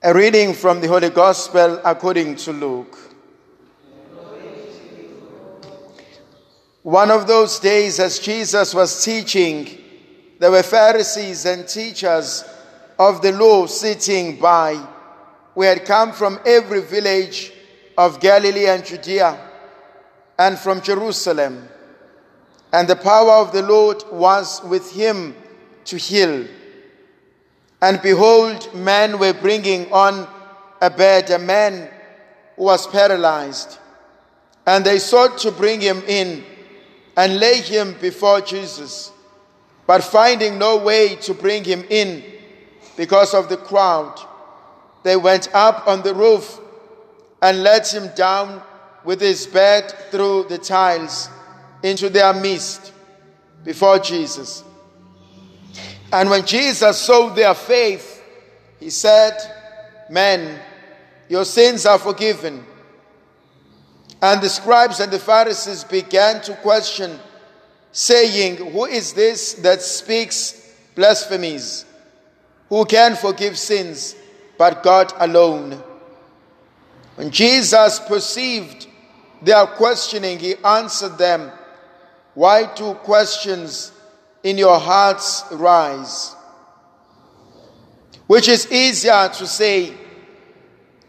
A reading from the Holy Gospel according to Luke. One of those days, as Jesus was teaching, there were Pharisees and teachers of the law sitting by, who had come from every village of Galilee and Judea and from Jerusalem. And the power of the Lord was with him to heal. And behold, men were bringing on a bed a man who was paralyzed. And they sought to bring him in and lay him before Jesus. But finding no way to bring him in because of the crowd, they went up on the roof and let him down with his bed through the tiles into their midst before Jesus. And when Jesus saw their faith, he said, Men, your sins are forgiven. And the scribes and the Pharisees began to question, saying, Who is this that speaks blasphemies? Who can forgive sins but God alone? When Jesus perceived their questioning, he answered them, Why do questions in your hearts rise? Which is easier to say,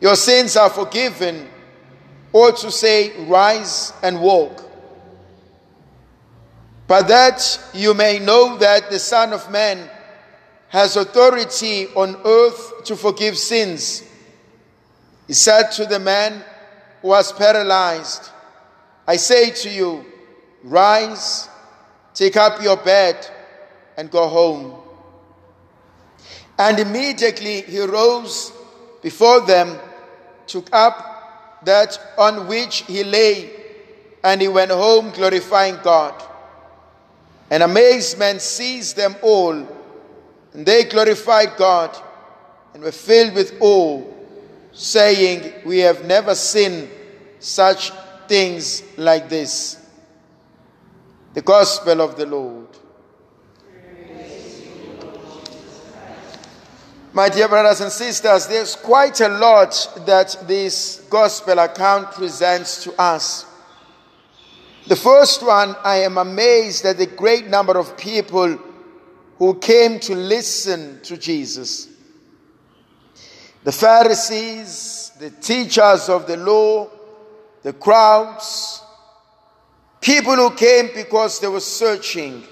Your sins are forgiven, or to say, Rise and walk? But that you may know that the Son of Man has authority on earth to forgive sins he said to the man who was paralyzed, I say to you, rise, take up your bed, and go home. And immediately he rose before them, took up that on which he lay, and he went home glorifying God. And amazement seized them all, and they glorified God and were filled with awe saying, We have never seen such things like this. The Gospel of the Lord. My dear brothers and sisters, there's quite a lot that this Gospel account presents to us. The first one, I am amazed at the great number of people who came to listen to Jesus. The Pharisees, the teachers of the law, the crowds, people who came because they were searching.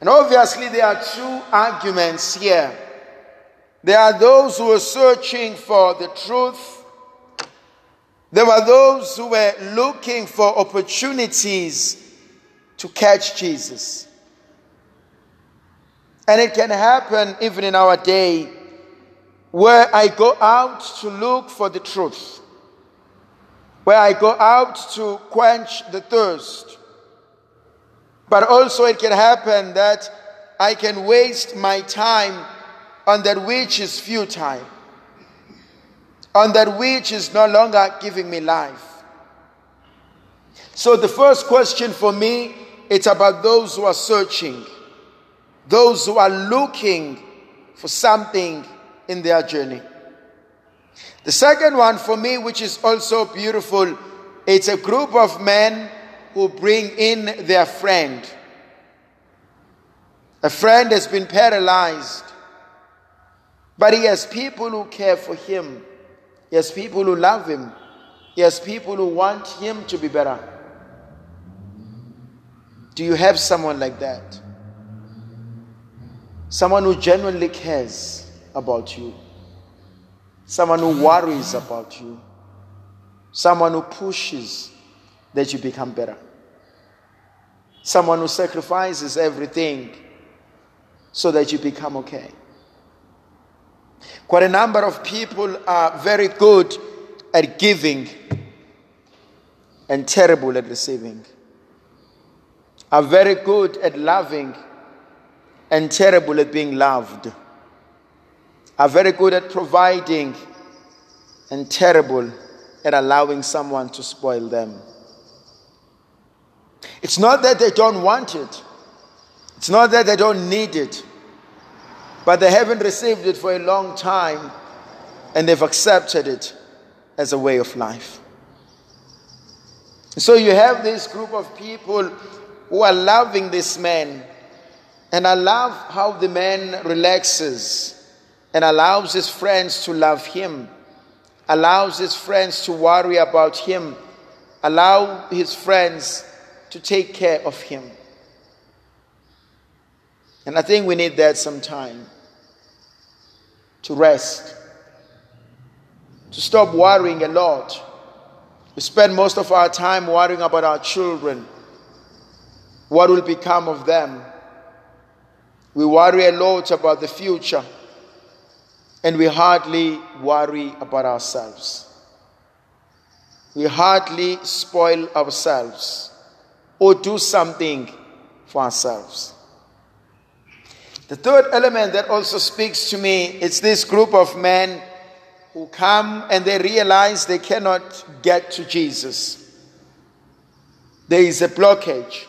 And obviously, there are two arguments here. There are those who were searching for the truth. There were those who were looking for opportunities to catch Jesus. And it can happen even in our day where I go out to look for the truth, where I go out to quench the thirst. But also, it can happen that I can waste my time on that which is futile, on that which is no longer giving me life. So, the first question for me it's about those who are searching, those who are looking for something in their journey. The second one for me, which is also beautiful, it's a group of men who bring in their friend. A friend has been paralyzed, but he has people who care for him. He has people who love him. He has people who want him to be better. Do you have someone like that? Someone who genuinely cares about you, someone who worries about you, someone who pushes that you become better, someone who sacrifices everything so that you become okay. Quite a number of people are very good at giving and terrible at receiving, are very good at loving and terrible at being loved are very good at providing and terrible at allowing someone to spoil them. It's not that they don't want it, it's not that they don't need it, but they haven't received it for a long time and they've accepted it as a way of life. So you have this group of people who are loving this man, and I love how the man relaxes and allows his friends to love him, allows his friends to worry about him, allow his friends to take care of him. And I think we need that sometime to rest, to stop worrying a lot. We spend most of our time worrying about our children, what will become of them. We worry a lot about the future, and we hardly worry about ourselves. We hardly spoil ourselves or do something for ourselves. The third element that also speaks to me is this group of men who come and they realize they cannot get to Jesus. There is a blockage,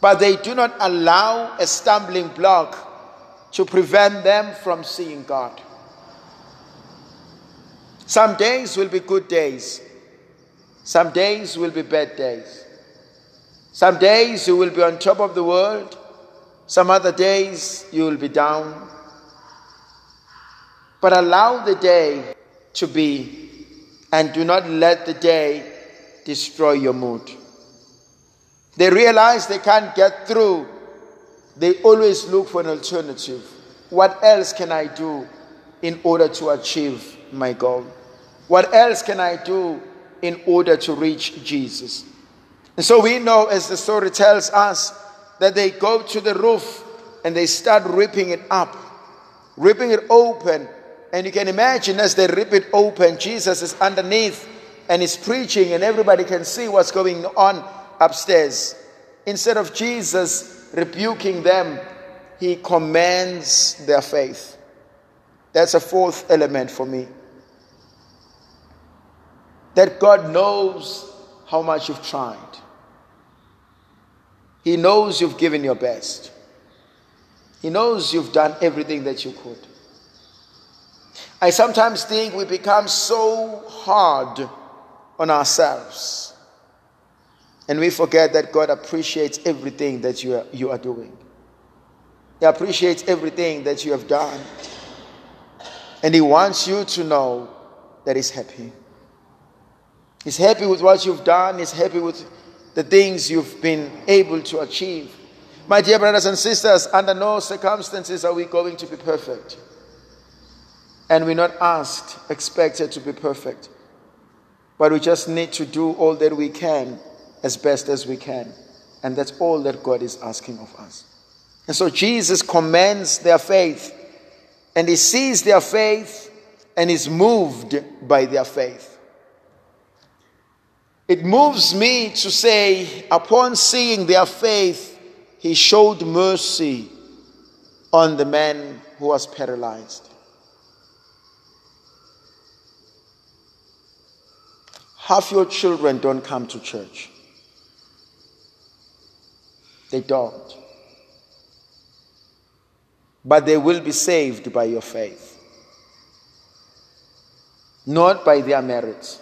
but they do not allow a stumbling block to prevent them from seeing God. Some days will be good days, some days will be bad days. Some days you will be on top of the world, some other days you will be down. But allow the day to be, and do not let the day destroy your mood. They realize they can't get through, they always look for an alternative. What else can I do in order to achieve my goal? What else can I do in order to reach Jesus? And so we know, as the story tells us, that they go to the roof and they start ripping it up, ripping it open. And you can imagine as they rip it open, Jesus is underneath and is preaching, and everybody can see what's going on upstairs. Instead of Jesus rebuking them, he commands their faith. That's a fourth element for me. That God knows how much you've tried. He knows you've given your best. He knows you've done everything that you could. I sometimes think we become so hard on ourselves and we forget that God appreciates everything that you are, you are doing. He appreciates everything that you have done. And He wants you to know that He's happy. He's happy with what you've done, He's happy with the things you've been able to achieve. My dear brothers and sisters, under no circumstances are we going to be perfect. And we're not asked, expected to be perfect. But we just need to do all that we can as best as we can. And that's all that God is asking of us. And so Jesus commends their faith, and He sees their faith and is moved by their faith. It moves me to say, upon seeing their faith, he showed mercy on the man who was paralyzed. Half your children don't come to church. They don't. But they will be saved by your faith, not by their merits.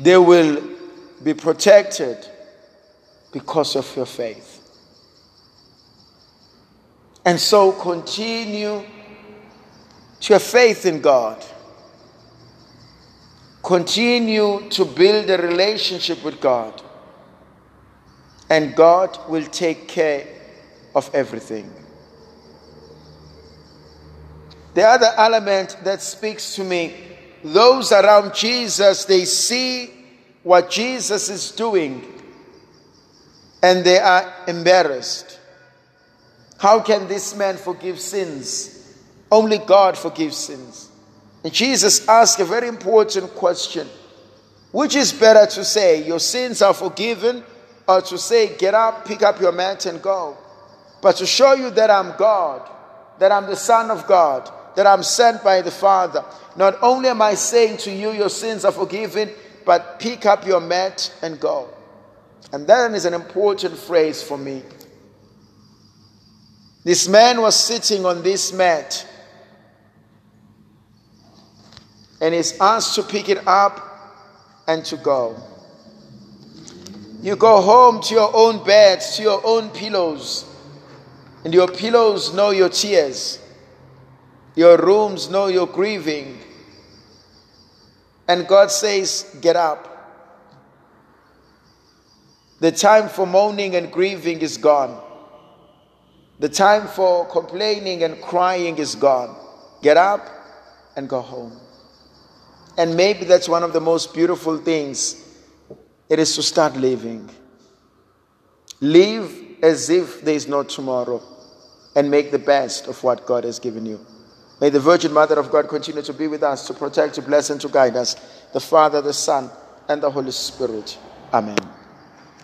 They will be protected because of your faith. And so continue to have faith in God. Continue to build a relationship with God. And God will take care of everything. The other element that speaks to me those around Jesus, they see what Jesus is doing and they are embarrassed. How can this man forgive sins? Only God forgives sins. Jesus asked a very important question Which is better to say, Your sins are forgiven, or to say, Get up, pick up your mat, and go? But to show you that I'm God, that I'm the Son of God, that I'm sent by the Father. Not only am I saying to you, your sins are forgiven, but pick up your mat and go. And that is an important phrase for me. This man was sitting on this mat and it's us to pick it up and to go. You go home to your own beds, to your own pillows, and your pillows know your tears. Your rooms know your grieving. And God says, Get up. The time for moaning and grieving is gone. The time for complaining and crying is gone. Get up and go home. And maybe that's one of the most beautiful things. It is to start living. Live as if there is no tomorrow and make the best of what God has given you. May the Virgin Mother of God continue to be with us, to protect, to bless, and to guide us. The Father, the Son, and the Holy Spirit. Amen.